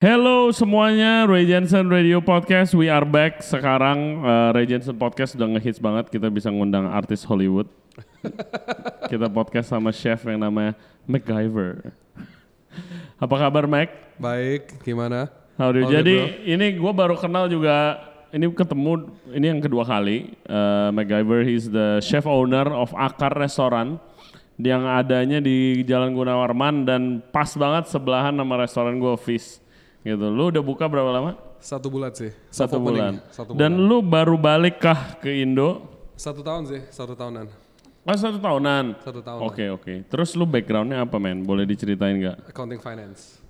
Hello semuanya, Ray Jensen Radio Podcast, we are back. Sekarang uh, Ray Jensen Podcast udah ngehits banget, kita bisa ngundang artis Hollywood. kita podcast sama chef yang namanya MacGyver. Apa kabar Mac? Baik, gimana? How do you- All Jadi bro. ini gue baru kenal juga, ini ketemu, ini yang kedua kali. Uh, MacGyver, he's the chef owner of Akar Restoran yang adanya di Jalan Gunawarman dan pas banget sebelahan sama restoran gue Fish. Gitu. Lu udah buka berapa lama? Satu bulan sih. Satu bulan. Satu Dan bulan. lu baru balik kah ke Indo? Satu tahun sih, satu tahunan. Oh satu tahunan. Satu tahun. Oke oke. Terus lu backgroundnya apa men? Boleh diceritain nggak? Accounting finance.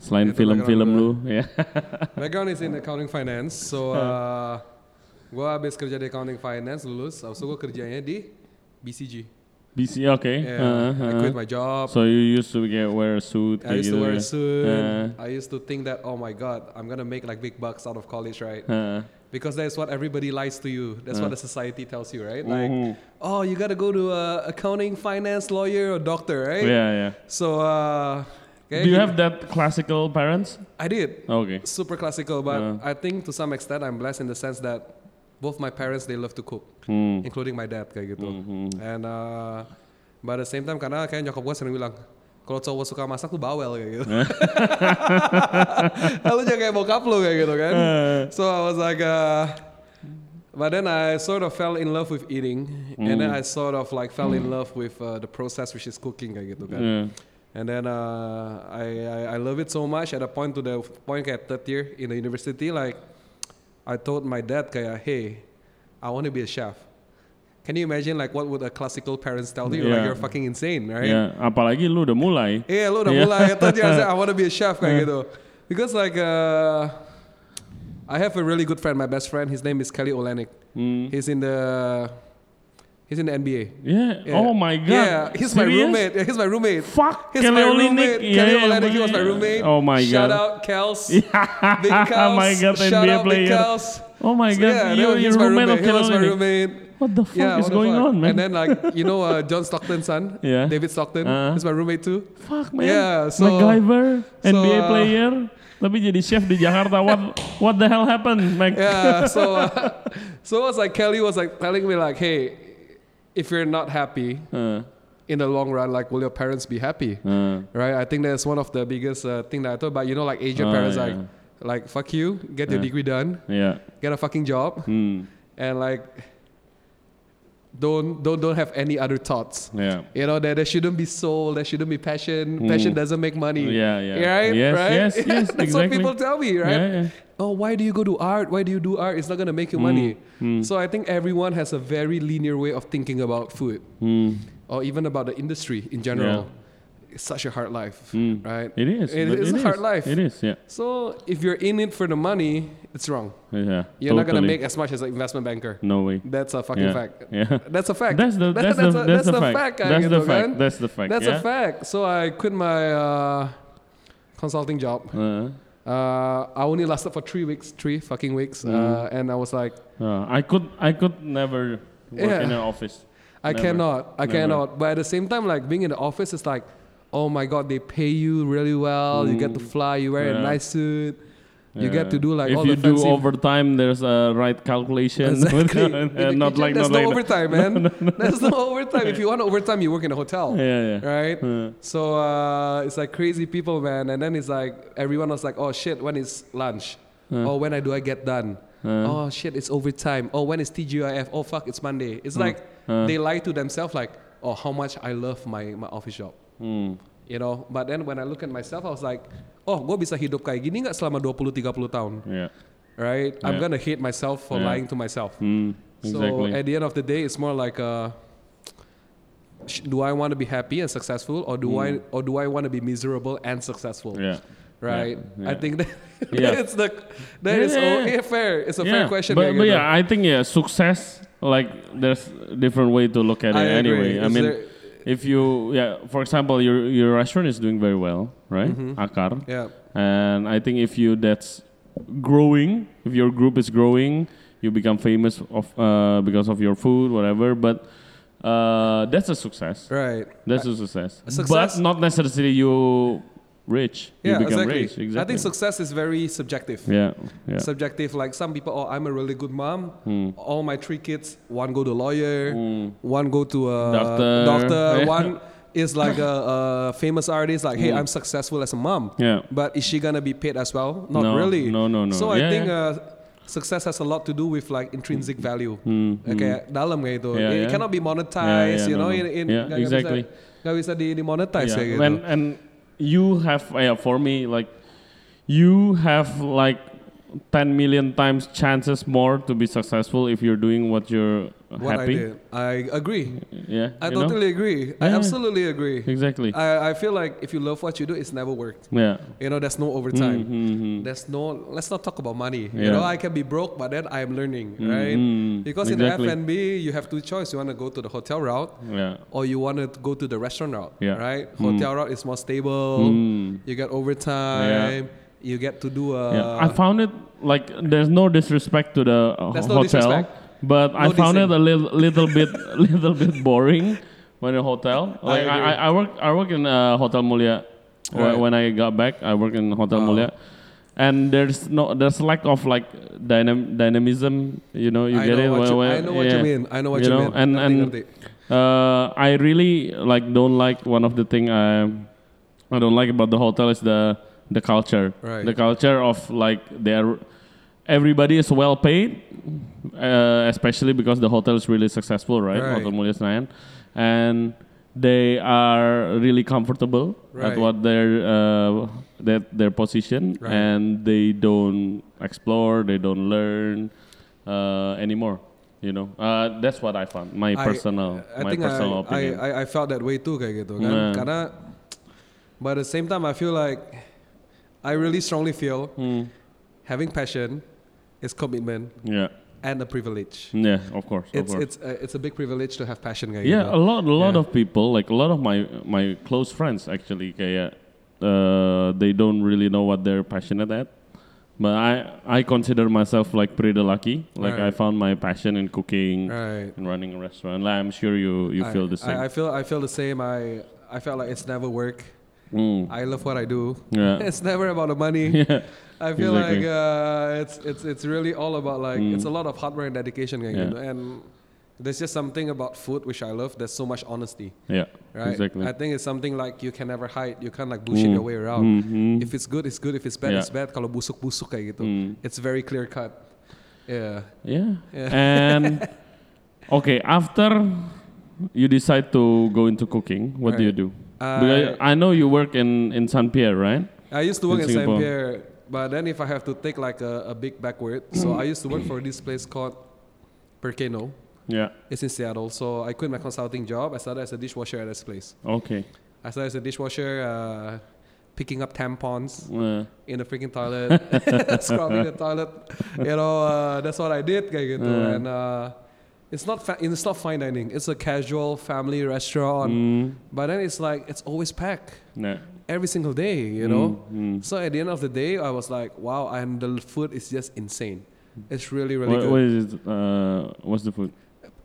Selain film-film lu ya. Background is in accounting finance. So, uh, gue habis kerja di accounting finance, lulus. Habis itu gue kerjanya di BCG. BC okay. Yeah, Uh, I quit my job. So you used to get wear a suit I used to wear a suit. Uh, I used to think that, oh my god, I'm gonna make like big bucks out of college, right? uh, Because that's what everybody lies to you. That's what the society tells you, right? Like, oh, you gotta go to uh, accounting, finance, lawyer, or doctor, right? yeah yeah. So, uh, kayak Do you have that classical parents? I did. Okay. Super classical, but Uh. I think to some extent I'm blessed in the sense that both my parents they love to cook, Hmm. including my dad kayak gitu. Mhm. And uh, but at the same time karena kayak nyokap gue sering bilang kalau cowok suka masak tuh bawel kayak gitu. Lalu jangan kayak bokap lu kayak gitu kan. Uh, So I was like, uh, but then I sort of fell in love with eating, and then I sort of like fell in love with uh, the process which is cooking kayak gitu kan. yeah. And then uh, I, I I love it so much at a point to the point kayak third year in the university like I told my dad kayak hey I want to be a chef. Can you imagine like what would a classical parents tell you like Yeah. you're fucking insane right? Ya, apalagi lu udah mulai. Iya lu udah Yeah. mulai I told you I I want to be a chef kayak gitu. Because like uh, I have a really good friend my best friend his name is Kelly Olenek. Hmm. He's in the he's in the NBA. Yeah. Yeah. Oh my god. Yeah, he's my Serious? roommate. Yeah, he's my roommate. Fuck. He's Kelly my roommate. Yeah, Kelly yeah, Olynyk, he was my yeah. roommate. Oh my Shout god. out Kels. Yeah. Big Kels. Oh my god, Shout NBA out Big player. Kels. Oh my So, god. yeah, you, no, he's my roommate of roommate. He was my Kelly roommate. What the fuck Yeah, is going fuck? on, man? And then like you know uh, John Stockton's son, Yeah. David Stockton, Uh-huh. he's my roommate too. Fuck man. Yeah, so- MacGyver, so, NBA uh, player, tapi jadi chef di Jakarta. What what the hell happened, Mac? Yeah, so uh, so it was like Kelly was like telling me like, hey, if you're not happy Uh, in the long run, like will your parents be happy? uh, Right, I think that's one of the biggest uh, thing that I thought about. You know, like Asian Oh, parents, yeah. like like fuck you, get your degree done, yeah. get a fucking job, Hmm. and like don't don't don't have any other thoughts. Yeah. You know that there shouldn't be soul, there shouldn't be passion. Passion doesn't make money. Yeah, yeah. Right, Yes, right. yes, yes, That's what people tell me, right? Yeah, yeah. Oh, why do you go to art? Why do you do art? It's not gonna make you money. So I think everyone has a very linear way of thinking about food, Hmm. or even about the industry in general. It's such a hard life, Hmm. right? It is. It is it a hard life. It is. Yeah. So if you're in it for the money, it's wrong. Yeah. You're not gonna make as much as an investment banker. No way. That's a fucking Yeah. fact. Yeah. That's a fact. That's the That- that's, the a- that's, the, fact. fact. That's the fact. kan. That's the fact. That's yeah? a fact. So I quit my uh, consulting job. Uh, Uh, I only lasted for three weeks, three fucking weeks, Mm. uh, and I was like, uh, I could I could never work Yeah. in an office. I Never. cannot, I Never. cannot. But at the same time, like being in the office is like, oh my god, they pay you really well. You get to fly. You wear a Mm. Nice suit. You Yeah. get to do like if all you do overtime, there's a right calculation. Exactly. Uh, not kitchen, like there's not no like overtime, man. There's no overtime. If you want overtime, you work in a hotel, Yeah, yeah. right? Uh, So uh, it's like crazy people, man. And then it's like everyone was like, "Oh shit, when is lunch? Uh. Oh, when I do I get done? Oh shit, it's overtime. Oh, when is TGIF? Oh fuck, it's Monday." It's like they lie to themselves, like, "Oh, how much I love my my office job." hmm. You know. But then when I look at myself, I was like, "Oh, gue bisa hidup kayak gini nggak selama 20-30 tahun?" Yeah. Right? I'm gonna hate myself for Yeah. lying to myself. Hmm. So at the end of the day, it's more like, uh, sh- do I want to be happy and successful, or do I or do I want to be miserable and successful? Yeah. Right. Yeah. I think that Yeah. it's the that Yeah, is yeah, yeah. yeah, fair. It's a yeah. fair question. But, but yeah, I think yeah, success like there's different way to look at it I agree. anyway. I Is mean, there- if you yeah, for example, your your restaurant is doing very well, right? Akar. Mm-hmm. yeah, And I think if you that's growing, if your group is growing, you become famous of uh, because of your food, whatever. But uh, that's a success. right. That's a success. A success- But not necessarily you rich. Yeah, you become exactly. rich. Exactly. I think success is very subjective. Yeah, yeah. Subjective, like some people, oh, I'm a really good mom. Hmm. All my three kids, one go to lawyer, one go to a Doctor. doctor, Yeah. one is like a, a famous artist. Like, hey, I'm successful as a mom. Hmm. Yeah. But is she gonna be paid as well? Not No, really. no, no, no. So I think yeah. Uh, success has a lot to do with like intrinsic value. Okay, dalam kayak itu. Hmm, Yeah, it yeah. cannot be monetized. yeah, you know, no. in, in Yeah, nggak exactly. Bisa, nggak bisa di, di monetize yeah. kayak gitu. And and you have yeah, for me like you have like 10 million times chances more to be successful if you're doing what you're what happy. I did, I agree. Yeah. I you know? totally agree. I absolutely agree. Exactly. I, I feel like if you love what you do, it's never worked. yeah. You know, there's no overtime. Mhm. There's no. Let's not talk about money. You know, I can be broke, but then I am learning, right? Mhm. Because Exactly. in F&B, you have two choices. You want to go to the hotel route, Yeah. or you want to go to the restaurant route, Yeah. right? Hotel route is more stable. Mm. You get overtime. You get to do a. yeah. I found it like there's no disrespect to the uh, There's no hotel, disrespect. but I found dissing. it a little little bit little bit boring when in hotel. Like I. I, I work I work in uh, Hotel Mulia Right. when I got back. I work in Hotel Wow. Mulia. And there's no, there's lack of like dynam- dynamism, you know. You I get it. what you, when- I know what yeah. you mean. I know what You you, know, mean. and- Ngerti, and- Uh, I really like don't like one of the thing I I don't like about the hotel is the the culture. Right. The culture of like they're everybody is well paid, uh, especially because the hotel is really successful, right? Right. Hotel Mulia Senayan, and they are really comfortable at what their uh, their their position, Right. and they don't explore, they don't learn uh, anymore. You know, uh, that's what I found. My I- personal, I my personal I, opinion. I, I felt that way too kayak gitu kan. Nah. Karena but at the same time I feel like I really strongly feel Hmm. having passion is commitment yeah, and a privilege. yeah, of course, of It's course. it's uh, it's a big privilege to have passion kayak yeah, a lot, a lot Yeah. of people, like a lot of my my close friends, actually, kayak uh, they don't really know what they're passionate at. But I I consider myself like pretty lucky. Like I found my passion in cooking Right. and running a restaurant. Like, I'm sure you you I- feel the same. I, I feel I feel the same. I I felt like it's never work. Mm. I love what I do. Yeah. it's never about the money. yeah, I feel Exactly. like uh, it's it's it's really all about like Mm. it's a lot of hard work and dedication Yeah. and there's just something about food which I love. There's so much honesty, yeah, right? exactly. I think it's something like you can never hide. You can't like bullshit Mm. your way around. Mhm. If it's good, it's good. If it's bad, Yeah. it's bad. Kalau busuk busuk kayak gitu. Mm. It's very clear cut. Yeah. Yeah. Yeah. And okay, after you decide to go into cooking, what do you do? Uh, I know you work in in Saint Pierre, right? I used to work In in Saint Pierre, but then if I have to take like a, a big backward, so I used to work for this place called Perché No. Yeah. It's in Seattle. So I quit my consulting job. I started as a dishwasher at this place. Okay. I started as a dishwasher, uh, picking up tampons Uh, in the freaking toilet, scrubbing the toilet. You know, uh, that's what I did. kayak gitu. And it's not fa- it's not fine dining. It's a casual family restaurant. mm, But then it's like it's always packed yeah. every single day. You know. Mm, mm. So at the end of the day, I was like, wow, and the food is just insane. It's really, really What, good. what is it? Uh, what's the food?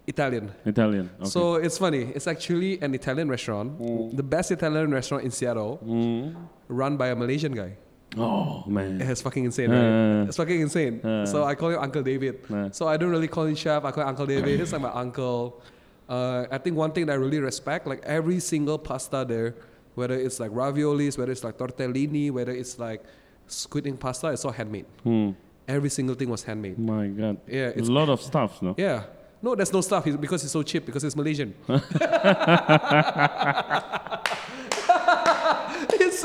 Italian. Italian. Okay. So it's funny. It's actually an Italian restaurant, the best Italian restaurant in Seattle, Mm. run by a Malaysian guy. Oh man. It's fucking insane, Uh. right? It's fucking insane. Uh. so I call him Uncle David. Uh. So I don't really call him chef. I call him Uncle David. He's like my uncle. Uh, I think one thing that I really respect, like every single pasta there, whether it's like raviolis, whether it's like tortellini, whether it's like squid ink pasta, it's all handmade. Hmm. Every single thing was handmade. My God. Yeah, it's a lot of stuff, no? yeah. No, there's no stuff because it's so cheap because it's Malaysian.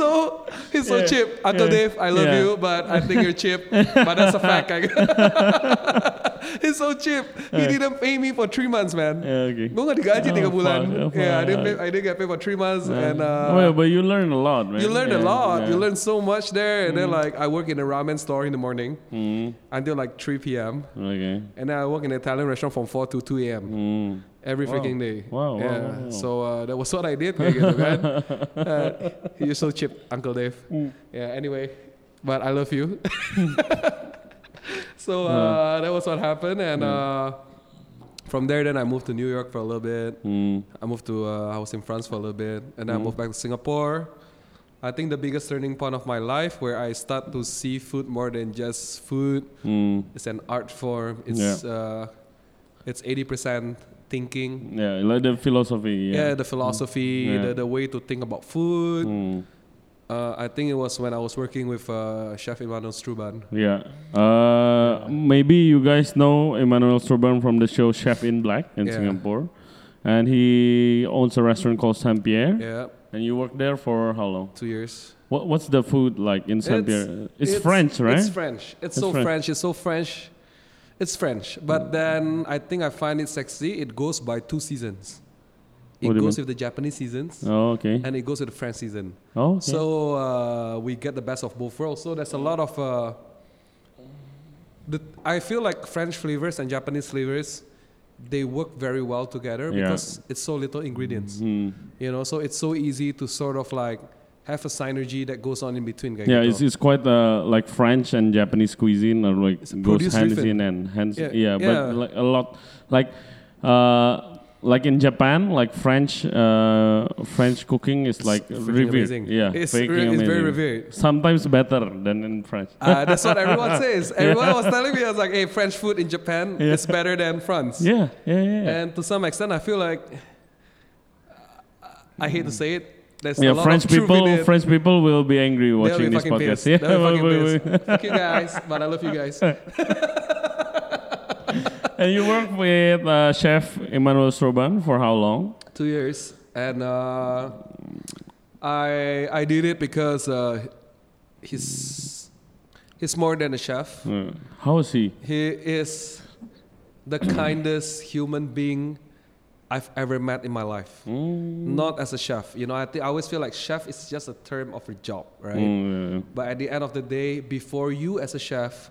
he's so he's so Yeah, cheap. Uncle yeah, Dave, I love yeah. you, but I think you're cheap. but that's a fact. he's so cheap. He didn't pay me for three months, man. Yeah, okay. Gue gak digaji Oh, tiga bulan. fuck, oh, yeah, I didn't pay, I didn't get paid for three months, Yeah. and uh, well, but you learn a lot, man. you learn a lot. yeah. You learn so much there, and then like I work in a ramen store in the morning Mm. until like 3 p.m. Okay. And then I work in an Italian restaurant from 4 to 2 a.m. Mm. every Wow. freaking day. Wow, yeah. wow, wow. So uh, that was what I did kayak gitu kan. Uh, you're so cheap, Uncle Dave. Mm. Yeah. Anyway, but I love you. so uh, that was what happened, and uh, from there, then I moved to New York for a little bit. Mm. I moved to uh, I was in France for a little bit, and then I Mm. moved back to Singapore. I think the biggest turning point of my life where I start to see food more than just food. Mm. It's an art form. It's uh, it's eighty percent thinking. Yeah, like the philosophy. Yeah, Yeah. the philosophy, Yeah. the, the way to think about food. Mm. Uh, I think it was when I was working with uh, Chef Emmanuel Stroobant. Yeah. Uh, maybe you guys know Emmanuel Stroobant from the show Chef in Black in Yeah. Singapore. And he owns a restaurant called Saint Pierre. Yeah, And you worked there for how long? two years. What, what's the food like in Saint It's- Pierre? It's, French, right? It's French. It's, It's so French. French. It's so French. It's French. But then I think I find it sexy. It goes by two seasons. It What goes with the Japanese seasons oh, okay. and it goes with the French season. Oh, okay. So uh, we get the best of both worlds. So there's a lot of. Uh, the, I feel like French flavors and Japanese flavors, they work very well together Yeah. because it's so little ingredients. Mm. You know, so it's so easy to sort of like have a synergy that goes on in between. Yeah, it's, it's quite uh, like French and Japanese cuisine are like It's goes hands in and hands. Yeah, Yeah, but like a lot, like uh, like in Japan, like French uh, French cooking is like freaking revered. amazing. Yeah, It's re- it's very revered. Sometimes better than in French. Uh, that's what everyone says. Everyone was telling me, I was like, hey, French food in Japan Yeah. is better than France. yeah, yeah, yeah. And to some extent, I feel like, I hate to say it, there's yeah, a lot French of truth people, in it. French people will be angry They'll be watching this podcast. pissed. Yeah, They'll be fucking pissed. Fuck you guys, but I love you guys. And you worked with uh, Chef Emmanuel Stroobant for how long? Two years, and uh, I I did it because uh, he's he's more than a chef. How is he? He is the kindest human being I've ever met in my life. Mm. Not as a chef, you know. I, think I always feel like chef is just a term of a job, right? Mm, But at the end of the day, before you as a chef,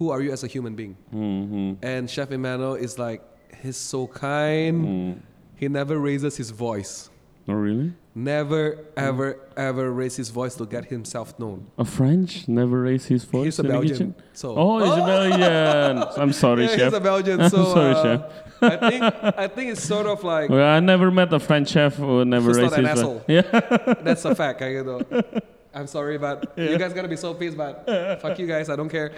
who are you as a human being? yeah. Mhm. And Chef Emmanuel is like, he's so kind. Mm. He never raises his voice. Oh, really? Never, ever, ever raise his voice to get himself known. A French never raise his voice he's a Belgian. So Oh, he's a Belgian. I'm sorry, yeah, chef. he's a Belgian. I'm So sorry, uh, chef. I think I think it's sort of like Well, I never met a French chef who never raised not an his asshole. voice. Yeah. that's a fact. I know. I'm sorry, but you guys gotta be so pissed, but fuck you guys. I don't care.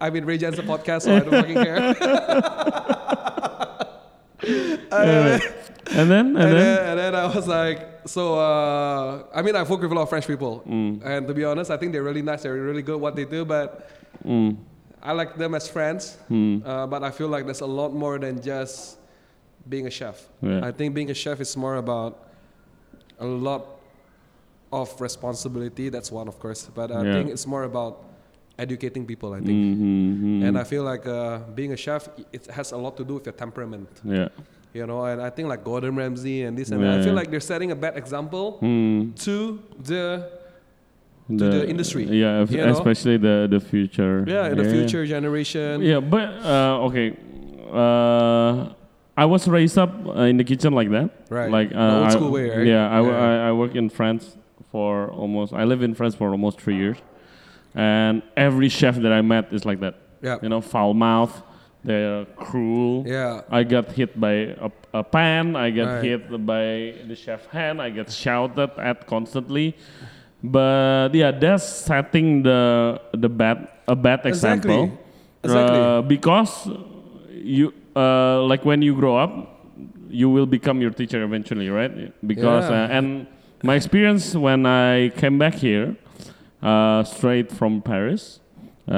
I'm in Ray Janson podcast, so I don't fucking care. Yeah. and then, and, and, then, then, and then I was like, so uh, I mean, I've worked with a lot of French people, Mm. and to be honest, I think they're really nice. They're really good at what they do, but Mm, I like them as friends. mm, Uh, but I feel like there's a lot more than just being a chef. yeah. I think being a chef is more about a lot of responsibility. That's one, of course, but I Yeah. think it's more about educating people. I think. Mhm, And mhm. I feel like uh, being a chef, it has a lot to do with your temperament, yeah. you know. And I think like Gordon Ramsay and this and that. Yeah, I feel yeah. like they're setting a bad example Mm, to the to the industry, Yeah, you know? especially the the future. yeah the future generation. Yeah, but uh, okay. Uh, I was raised up uh, in the kitchen like that. Right. Like uh, old I- school way, right? Yeah, I, Yeah. I I work in France for almost. I live in France for almost three years, and every chef that I met is like that. Yeah. You know, foul mouth. They're cruel. Yeah. I got hit by a, a pan. I get Right. hit by the chef hand. I get shouted at constantly. But yeah, that's setting the the bad a bad Exactly. example. Exactly. Uh, because you uh, like when you grow up, you will become your teacher eventually, right? Because Yeah. uh, and my experience when I came back here, uh, straight from Paris, uh,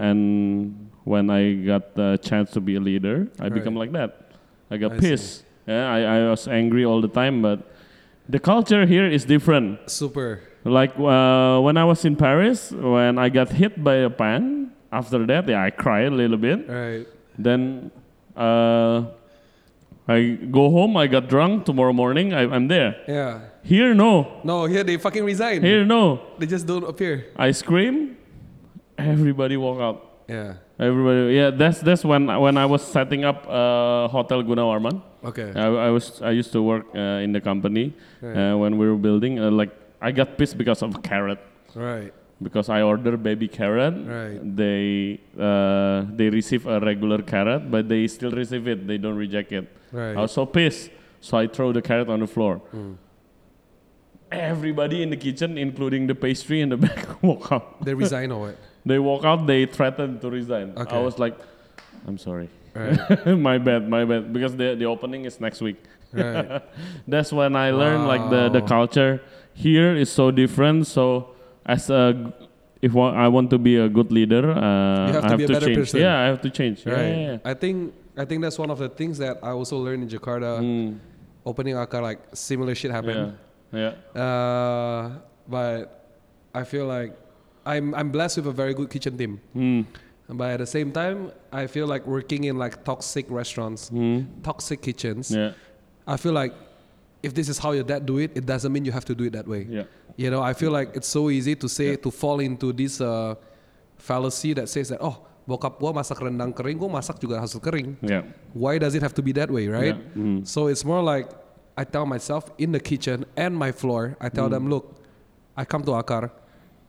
and when I got the chance to be a leader, I Right. become like that. I got I see. pissed. Yeah, I, I was angry all the time, but the culture here is different. Super. Like uh, when I was in Paris, when I got hit by a pan, after that, yeah, I cried a little bit. Right. Then uh, I go home, I got drunk. Tomorrow morning, I, I'm there. Yeah. Here, no. No, here they fucking resign. Here, no. They just don't appear. I scream, everybody walk out. Yeah. Everybody, yeah, that's that's when when I was setting up uh, Hotel Gunawarman. Okay. I, I was I used to work uh, in the company uh, when we were building. Uh, like I got pissed because of carrot. Right. Because I order baby carrot. Right. They uh, they receive a regular carrot, but they still receive it. They don't reject it. Right. I was so pissed, so I throw the carrot on the floor. Mm. everybody in the kitchen, including the pastry in the back, walk out. They resign or what? They walk out. They threatened to resign. I was like, I'm sorry. Right. my bad, my bad. Because the the opening is next week. right. That's when I learned like the the culture here is so different. So as a if I want to be a good leader, uh, You have I have be to better change. person. Yeah, I have to change. Yeah, Right. yeah, yeah. I think I think that's one of the things that I also learned in Jakarta. Mm, Opening Akar, like similar shit happened. yeah, yeah. Uh, but I feel like I'm I'm blessed with a very good kitchen team. Mm, But at the same time, I feel like working in like toxic restaurants, mm, toxic kitchens. yeah, I feel like if this is how your dad do it, it doesn't mean you have to do it that way. yeah. You know, I feel like it's so easy to say Yeah. to fall into this uh, fallacy that says that oh bokap gua masak rendang kering, gua masak juga hasil kering. Yeah. Why does it have to be that way, right? Yeah. Mm. So it's more like I tell myself in the kitchen and my floor, I tell them, look, I come to Akar.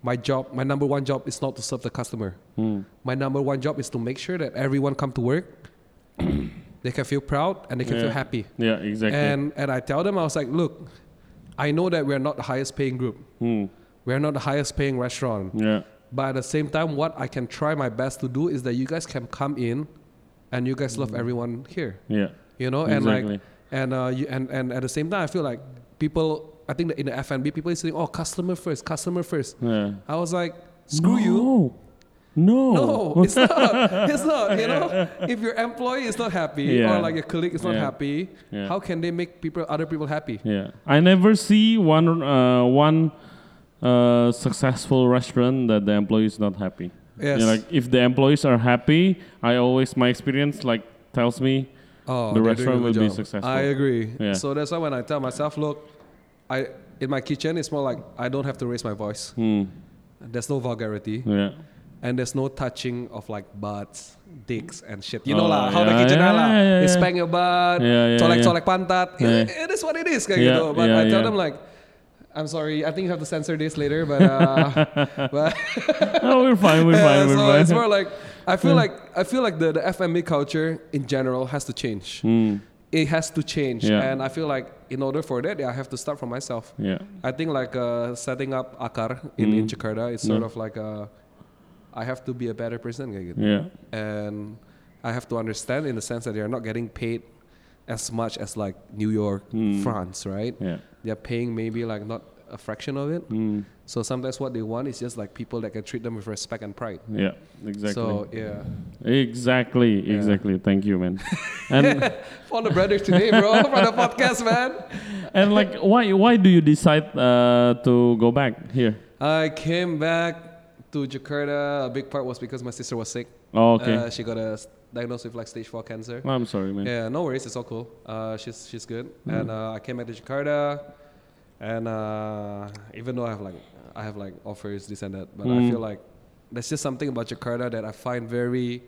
My job, my number one job is not to serve the customer. Mm. My number one job is to make sure that everyone come to work, they can feel proud and they can feel happy. Yeah, exactly. And and I tell them, I was like, look, I know that we're not the highest paying group. Mm. We're not the highest paying restaurant. Yeah. But at the same time, what I can try my best to do is that you guys can come in and you guys love everyone here. Yeah. You know, and like and uh you, and, and at the same time I feel like people I think that in the F&B people is saying, Oh, customer first, customer first. Yeah. I was like, screw you. No. No. It's not. It's not. You know, if your employee is not happy Yeah. or like your colleague is not Yeah. happy, Yeah. how can they make people, other people happy? Yeah, I never see one uh, one uh, successful restaurant that the employee is not happy. Yes. You know, like if the employees are happy, I always my experience like tells me Oh, The restaurant doing a good will be successful. I agree. Yeah. So that's why when I tell myself, look, I in my kitchen it's more like I don't have to raise my voice. hmm, There's no vulgarity yeah, and there's no touching of like butts, dicks and shit. You know Oh, lah, how the yeah, kitchen yeah, lah. yeah, yeah, yeah. your butt, Yeah, yeah, colek yeah. colek pantat. Yeah. It, it is what it is, kayak Yeah, gitu. But yeah, I tell yeah. them like, I'm sorry, I think you have to censor this later, but uh, but oh, we're fine, we're fine, we're so fine. it's more like I feel like I feel like the the F&B culture in general has to change. Hmm, It has to change, Yeah. and I feel like in order for that, yeah, I have to start from myself. yeah, I think like uh, setting up Akar in, in Mm. Jakarta is sort Yeah. of like uh, I have to be a better person, kayak gitu. yeah, and I have to understand in the sense that they are not getting paid as much as like New York, Mm. France, right? yeah. They're paying maybe like not a fraction of it. Hmm, So sometimes what they want is just like people that can treat them with respect and pride. yeah, exactly. So yeah, exactly, Yeah. exactly. Thank you, man. and for the brothers today, bro, for the podcast, man. and like, why why do you decide uh, to go back here? I came back to Jakarta. A big part was because my sister was sick. Oh, okay. Uh, she got a diagnosed with like stage four cancer. I'm sorry, man. Yeah, no worries. It's all cool. Uh, she's she's good. Mm. And uh, I came back to Jakarta, and uh, even though I have like I have like offers this and that, but I Mm. feel like there's just something about Jakarta that I find very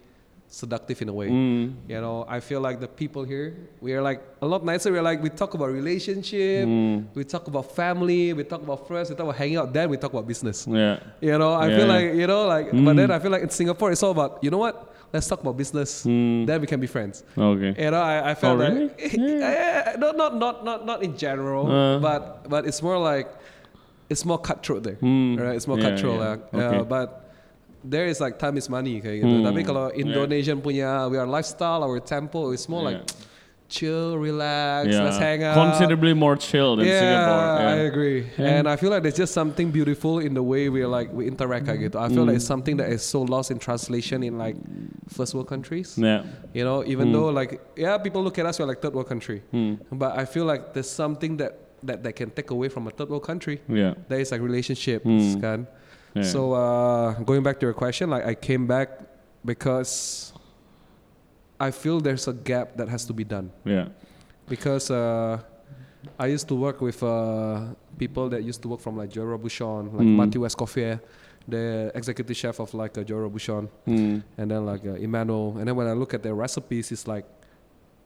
seductive in a way. Mm, You know, I feel like the people here, we are like a lot nicer. We're like we talk about relationship, mm, we talk about family, we talk about friends, we talk about hanging out. Then we talk about business. yeah, You know, I Yeah, feel yeah. like you know, like, but Mm. then I feel like in Singapore, it's all about you know what? Let's talk about business. Mm. Then we can be friends. okay. You know, I, I felt Oh, really? like yeah. not not not not not in general, Uh. but but it's more like it's more cutthroat there, Hmm. right? It's more Yeah, cutthroat yeah. lah. Okay. Uh, but there is like time is money kayak gitu. Hmm. Tapi kalau Yeah. Indonesian punya we are lifestyle, our tempo is more like chill, relax, yeah. let's hang out. Considerably more chill than yeah, Singapore. Yeah. I agree. Yeah. And I feel like there's just something beautiful in the way we like we interact kayak gitu. I feel like it's something that is so lost in translation in like first world countries. Yeah. You know, even Mm. though like yeah, people look at us we're like third world country, Hmm. but I feel like there's something that that that can take away from a third world country. Yeah. That is like relationships, Mm. kan. Yeah. So uh, going back to your question, like I came back because I feel there's a gap that has to be done yeah. because uh, I used to work with uh, people that used to work from like Joël Robuchon, like Mm. Matthew Escoffier, the executive chef of like uh, Joël Robuchon, Hmm. and then like uh, Emmanuel. And then when I look at their recipes, it's like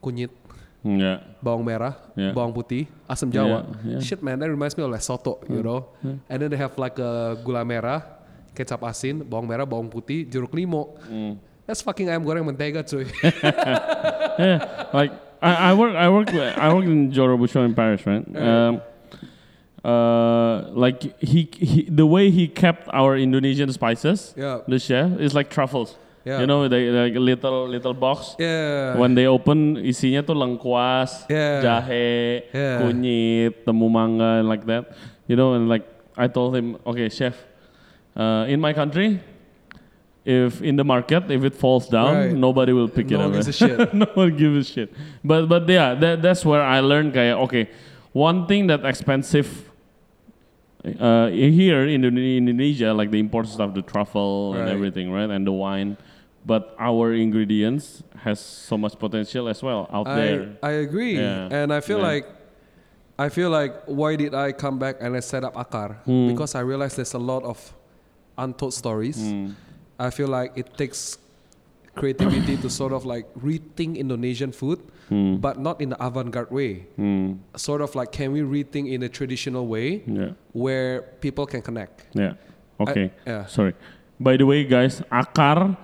kunyit, Yeah. bawang merah, Yeah. bawang putih, asam jawa. Yeah, yeah. Shit man, that reminds me of like soto, you know. And then they have like a gula merah, kecap asin, bawang merah, bawang putih, jeruk limau. Hmm. That's fucking ayam goreng mentega, cuy. yeah, like I, I work, I work, I work in Joël Robuchon in Paris, right? Right. Um, uh, like he, he the way he kept our Indonesian spices, Yeah. the chef is like truffles. Yeah. You know, they like little little box. Yeah. When they open, isinya tuh lengkuas, Yeah. jahe, Yeah. kunyit, temu mangga, and like that. You know, and like I told him, okay, chef, uh, in my country, if in the market, if it falls down, Right. nobody will pick No it up. gives a shit. no one gives a shit. But but yeah, that, that's where I learned kayak okay, one thing that expensive uh, here in Indone- Indonesia, like the import stuff, the truffle and Right. everything, right, and the wine. But our ingredients has so much potential as well out I, there. I agree. Yeah. And I feel Yeah. like I feel like why did I come back and I set up Akar? Hmm. Because I realized there's a lot of untold stories. Mm. I feel like it takes creativity to sort of like rethink Indonesian food, Mm. but not in the avant-garde way. Mm. Sort of like can we rethink in a traditional way Yeah. where people can connect? Yeah. Okay. yeah. Sorry. By the way, guys, Akar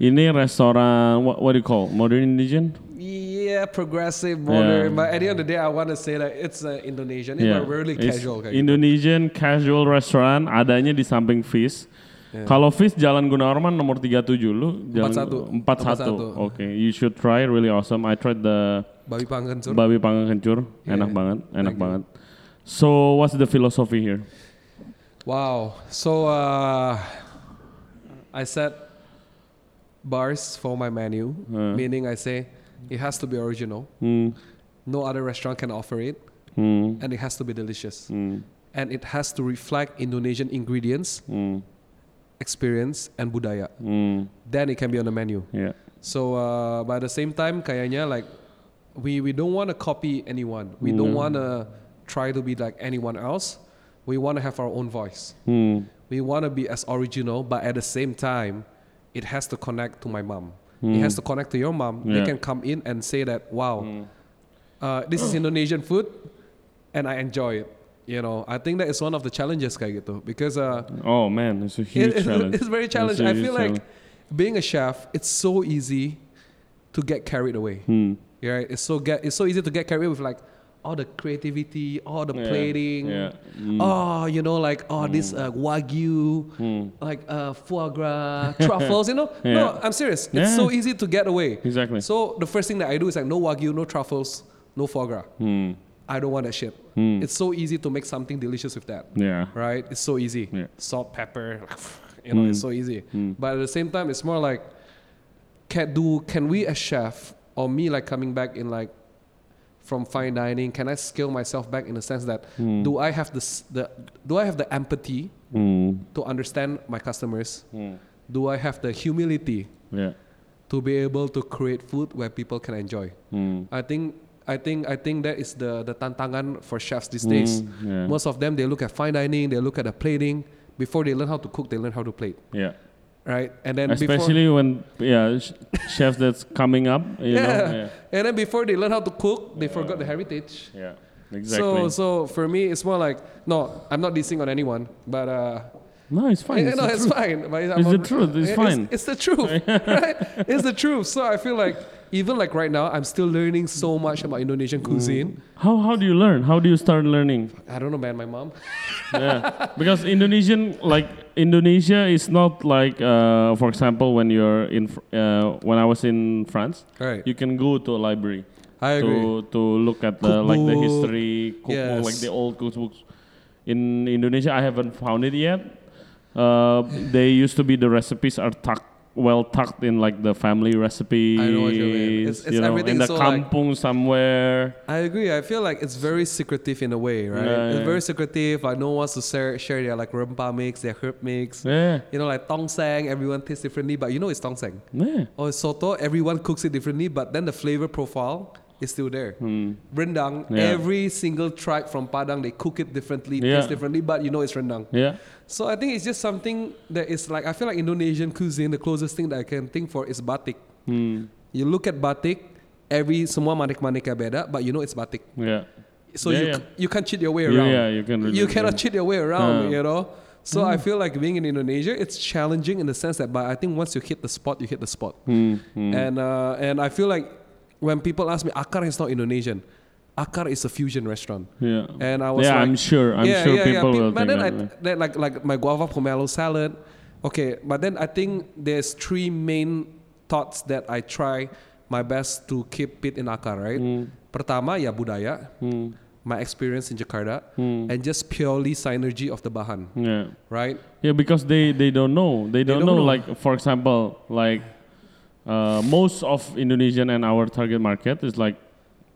ini restoran what, what do you call modern Indonesian? Yeah, progressive, modern. Yeah. But at the end of the day, I want to say that it's uh, Indonesian. It's Yeah. really It's casual. kayak gitu. Indonesian casual restaurant adanya di samping Fish. Yeah. Kalau Fish Jalan Gunawarman nomor 37 lu jalan 41. 41. Oke, you should try really awesome. I tried the Babi panggang sur. babi panggang kencur, Yeah. enak banget, enak Thank you. banget. So, what's the philosophy here? Wow. So uh, I set bars for my menu, Uh. meaning I say it has to be original. Hmm, No other restaurant can offer it, hmm, and it has to be delicious. hmm, And it has to reflect Indonesian ingredients, hmm, experience, and budaya. hmm, Then it can be on the menu. yeah, So uh, by the same time, kayaknya like we we don't want to copy anyone. We don't Mm. want to try to be like anyone else. We want to have our own voice. hmm, We want to be as original, but at the same time, it has to connect to my mom. It has to connect to your mom. They Hmm. Can come in and say that, wow, hmm, uh, this is Indonesian food, and I enjoy it. You know, I think that is one of the challenges kayak gitu because uh, Oh man, it's a huge it- challenge. it's very It's challenging. I feel like being a chef, it's so easy to get carried away. Hmm, Yeah, it's so get it's so easy to get carried away with like all the creativity, all the yeah, plating. Yeah. Hmm, Oh, you know, like oh, this uh, wagyu, hmm, like uh, foie gras, truffles. You know, no, I'm serious. It's Yeah. so easy to get away. Exactly. So the first thing that I do is like no wagyu, no truffles, no foie gras. Hmm, I don't want that shit. Hmm. It's so easy to make something delicious with that. yeah. Right? It's so easy. Yeah. Salt, pepper, you know, it's so easy. Mm. But at the same time, it's more like, can do can we as chef or me like coming back in like from fine dining? Can I scale myself back in the sense that Hmm. do I have this the do I have the empathy Hmm, to understand my customers? hmm, Do I have the humility yeah. to be able to create food where people can enjoy? Hmm, I think I think I think that is the the tantangan for chefs these days. hmm, yeah. Most of them they look at fine dining, they look at the plating. Before they learn how to cook, they learn how to plate, yeah. Right? And then Especially when yeah, sh- chefs that's coming up, you Yeah. know. Yeah. and then before they learn how to cook, they forgot the heritage. Yeah. Exactly. So so for me, it's more like no, I'm not dissing on anyone, but uh, no, it's fine. It's no, the it's truth. fine. But It's the truth, it's fine. It's, the truth, right? It's the truth. So I feel like even like right now, I'm still learning so much about Indonesian cuisine. How how do you learn? How do you start learning? I don't know, man. My mom. yeah, because Indonesian like Indonesia is not like uh, for example when you're in uh, when I was in France, Right. you can go to a library I agree. to to look at the like the history cookbook, like the old cookbooks. In Indonesia, I haven't found it yet. Uh, they used to be the recipes are tucked well tucked in like the family recipes. I know what you mean. It's- it's you know, everything in the so, like- kampung somewhere. I agree. I feel like it's very secretive in a way, right? Yeah, it's yeah. very secretive. Like no one wants to share, share their like rempah mix, their herb mix. Yeah, You know, like tongseng, everyone tastes differently, but you know it's tongseng. yeah. Oh, or soto, everyone cooks it differently, but then the flavor profile is still there. Hmm. Rendang, Yeah. every single tribe from Padang, they cook it differently, Yeah. taste differently, but you know it's rendang. Yeah. So I think it's just something that is like, I feel like Indonesian cuisine, the closest thing that I can think for is batik. Hmm. You look at batik, every semua manik-maniknya beda, but you know it's batik. Yeah. So Yeah, you yeah. you can't cheat your way around. yeah, you can really- you cannot cheat your way around. You know. So I feel like being in Indonesia, it's challenging in the sense that, but I think once you hit the spot, you hit the spot. Hmm. Hmm. And uh, and I feel like when people ask me, Akar is not Indonesian. Akar is a fusion restaurant. Yeah. And I was yeah, like, I'm sure. I'm yeah, sure yeah, people yeah. will But think then I, way. then like like my guava pomelo salad. Okay, but then I think there's three main thoughts that I try my best to keep it in Akar, right? Hmm. Pertama ya budaya, Hmm. my experience in Jakarta, Hmm. and just purely synergy of the bahan, Yeah. right? Yeah, because they they don't know. They don't, don't know, know. Like for example, like uh, most of Indonesian and our target market is like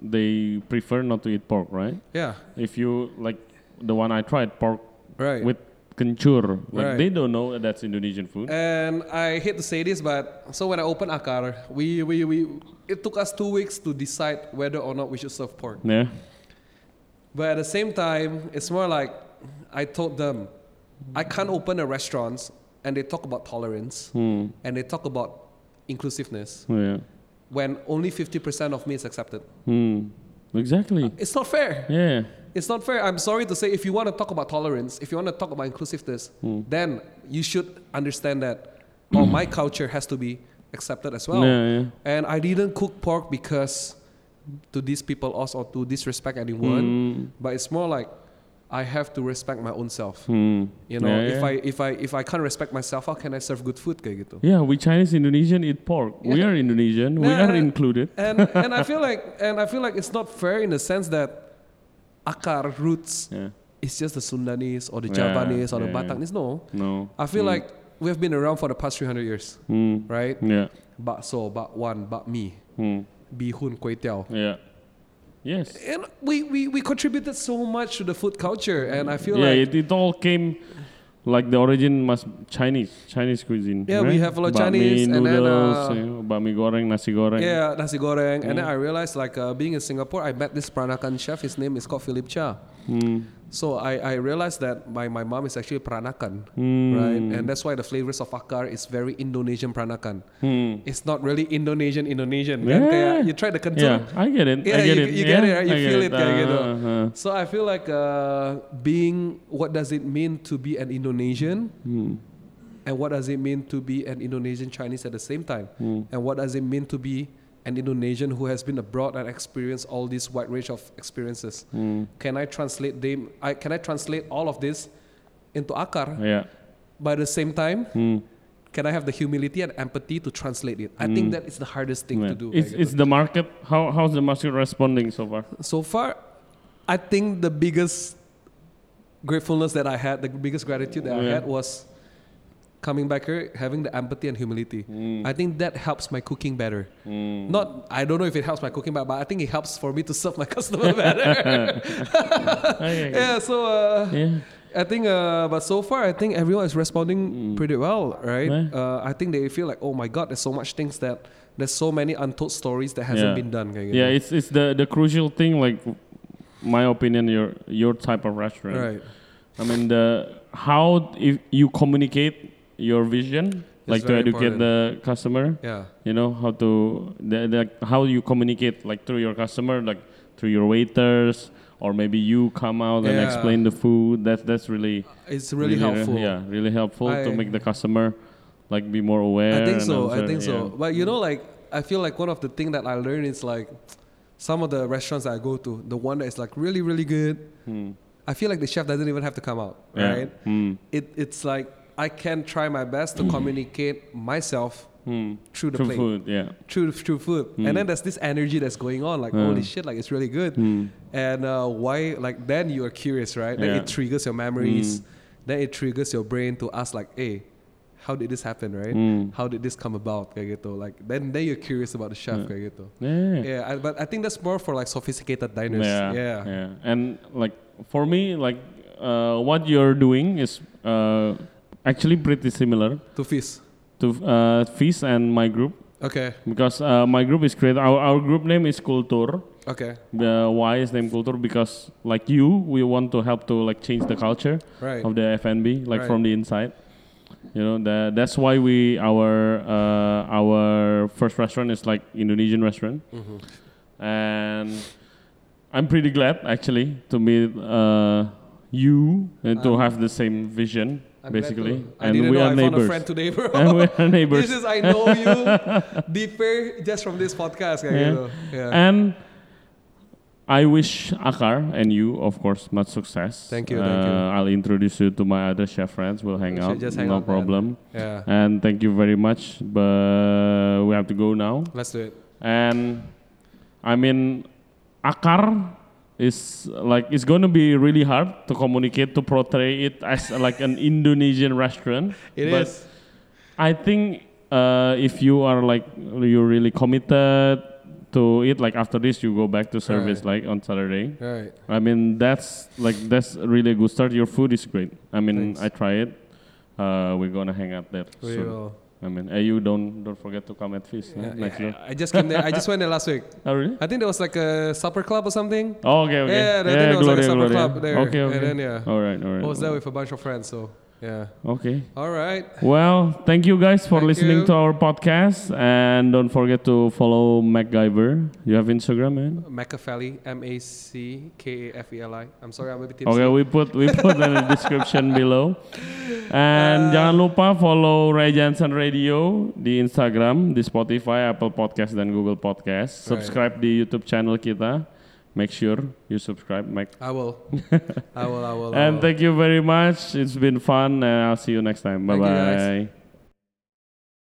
they prefer not to eat pork, right? Yeah, If you like the one I tried, pork right. with kencur, like Right. they don't know that's Indonesian food. And I hate to say this, but so when I opened Akar, we, we, we it took us two weeks to decide whether or not we should serve pork. yeah. But at the same time, it's more like I told them, I can't open a restaurant and they talk about tolerance Hmm. and they talk about inclusiveness Yeah. when only 50% of me is accepted. Hmm. Exactly. It's not fair. Yeah. It's not fair. I'm sorry to say, if you want to talk about tolerance, if you want to talk about inclusiveness, Hmm. then you should understand that oh, my culture has to be accepted as well. Yeah. Yeah. And I didn't cook pork because to these people also to disrespect anyone, Hmm. but it's more like I have to respect my own self. Hmm. You know, Yeah, if yeah. I if I if I can't respect myself, how can I serve good food kayak gitu? Yeah, we Chinese Indonesian eat pork. We are Indonesian. we Yeah, are yeah. included. And and I feel like and I feel like it's not fair in the sense that akar roots Yeah. is just the Sundanese or the Yeah, Javanese or the yeah, Batak. No. No. I feel Hmm. like we have been around for the past 300 years, Hmm. right? Yeah. Bakso, bakwan, bakmi, Hmm. bihun, kway teow. Yeah. Yes. And we, we, we contributed so much to the food culture, and I feel yeah, like it, it all came like the origin must Chinese, Chinese cuisine. Yeah, we have a lot of Chinese, and then, noodles, uh, you know, bakmi goreng, nasi goreng. Yeah, nasi goreng. And then. I realized, like, uh, being in Singapore, I met this Peranakan chef. His name is called Philip Chia. Hmm. So I, I realized that my, my mom is actually Peranakan, Hmm. right? And that's why the flavors of akar is very Indonesian Peranakan. Hmm. It's not really Indonesian Indonesian. kan? Yeah. Kayak you try the kencur. Yeah, I get it. Yeah, I get you- it. you get yeah, it, right? You I feel it kayak gitu. Uh, uh, So I feel like uh, being, what does it mean to be an Indonesian? hmm. And what does it mean to be an Indonesian Chinese at the same time? Hmm. And what does it mean to be an Indonesian who has been abroad and experienced all this wide range of experiences? Hmm. Can I translate them? I, can I translate all of this into akar? Yeah. But at the same time, Hmm. can I have the humility and empathy to translate it? I think that is the hardest thing Yeah. to do. It's gitu. the market. How how's the market responding so far? so far, I think the biggest gratefulness that I had, the biggest gratitude that I had was coming back here, having the empathy and humility. Hmm. I think that helps my cooking better. Hmm. Not, I don't know if it helps my cooking better, but I think it helps for me to serve my customer better. Okay. yeah, so uh, Yeah. I think, uh, but so far, I think everyone is responding pretty well, right? Mm. Yeah. Uh, I think they feel like, oh my God, there's so much things that, there's so many untold stories that hasn't Yeah. been done. Yeah, gitu. it's it's the the crucial thing. Like, my opinion, your your type of restaurant. right. I mean the how if you communicate your vision, like to educate important. the customer. Yeah. You know how to the, the how you communicate like through your customer, like through your waiters, or maybe you come out and explain the food. That's that's really It's really, helpful. Yeah, really helpful to make the customer like be more aware. I think so. I also- think so. But you know, like I feel like one of the things that I learned is like some of the restaurants that I go to, the one that is like really, really good. Hmm. I feel like the chef doesn't even have to come out, Yeah. right? Hmm. It it's like I can try my best to communicate myself Hmm. through the True plate, food. Yeah. through through food, Mm. and then there's this energy that's going on, like Yeah. holy shit, like it's really good. Hmm. And uh, why, like then you are curious, right? Then Yeah. it triggers your memories. Mm. Then it triggers your brain to ask, like, hey, how did this happen, right? Mm. How did this come about, kayak gitu. Like then then you're curious about the chef, Yeah. kayak gitu. Yeah. Yeah, I, but I think that's more for like sophisticated diners. Yeah, Yeah. yeah. And like for me, like uh, what you're doing is uh, actually pretty similar To feast. to uh, Feast and my group Okay. because uh, my group is created. Our, our group name is Kultur. Okay. The why is named Kultur because like you, we want to help to like change the culture Right. of the F&B like Right. from the inside. You know that that's why we our uh, our first restaurant is like Indonesian restaurant Mhm. and I'm pretty glad actually to meet uh, you and to Um, have the same vision I'm basically, to- I and didn't we know are I found a neighbors. friend today, bro. and we are neighbors. this is I know you deeper just from this podcast, kayak Yeah. gitu. Yeah. and I wish Akar and you, of course, much success. Thank you, thank you. Uh, I'll introduce you to my other chef friends. We'll hang out. just hang no out, man. problem. Yeah. And thank you very much. But we have to go now. Let's do it. And I mean, Akar is like it's going to be really hard to communicate to portray it as like an Indonesian restaurant. It but is. I think uh, if you are like you're really committed to it, like after this you go back to service like on Saturday. Right. I mean that's like that's really a good start. Your food is great. I mean Thanks. I try it. Uh, we're gonna hang out there We soon. will. I mean, hey, you don't don't forget to come at Feast huh? Yeah, next yeah, year. I just came there. I just went there last week. Oh really? I think there was like a supper club or something. Oh, okay, okay. Yeah, I think there was like a supper Gloria. club there. Okay, okay. And then yeah, All right, all right. I was there with a bunch of friends. So yeah. Okay. All right. Well, thank you guys for Thank listening you. to our podcast, and don't forget to follow MacGyver. You have Instagram, man. Machiavelli, M A C K A F E L I. I'm sorry, I'm a bit tipsy. Okay, we put we put in the description below. And jangan lupa follow Ray Jansen Radio di Instagram, di Spotify, Apple Podcast dan Google Podcast. Right. Subscribe di YouTube channel kita. Make sure you subscribe, Mac. I will. I will. I will. I And will. thank you very much. It's been fun, and I'll see you next time. Bye bye.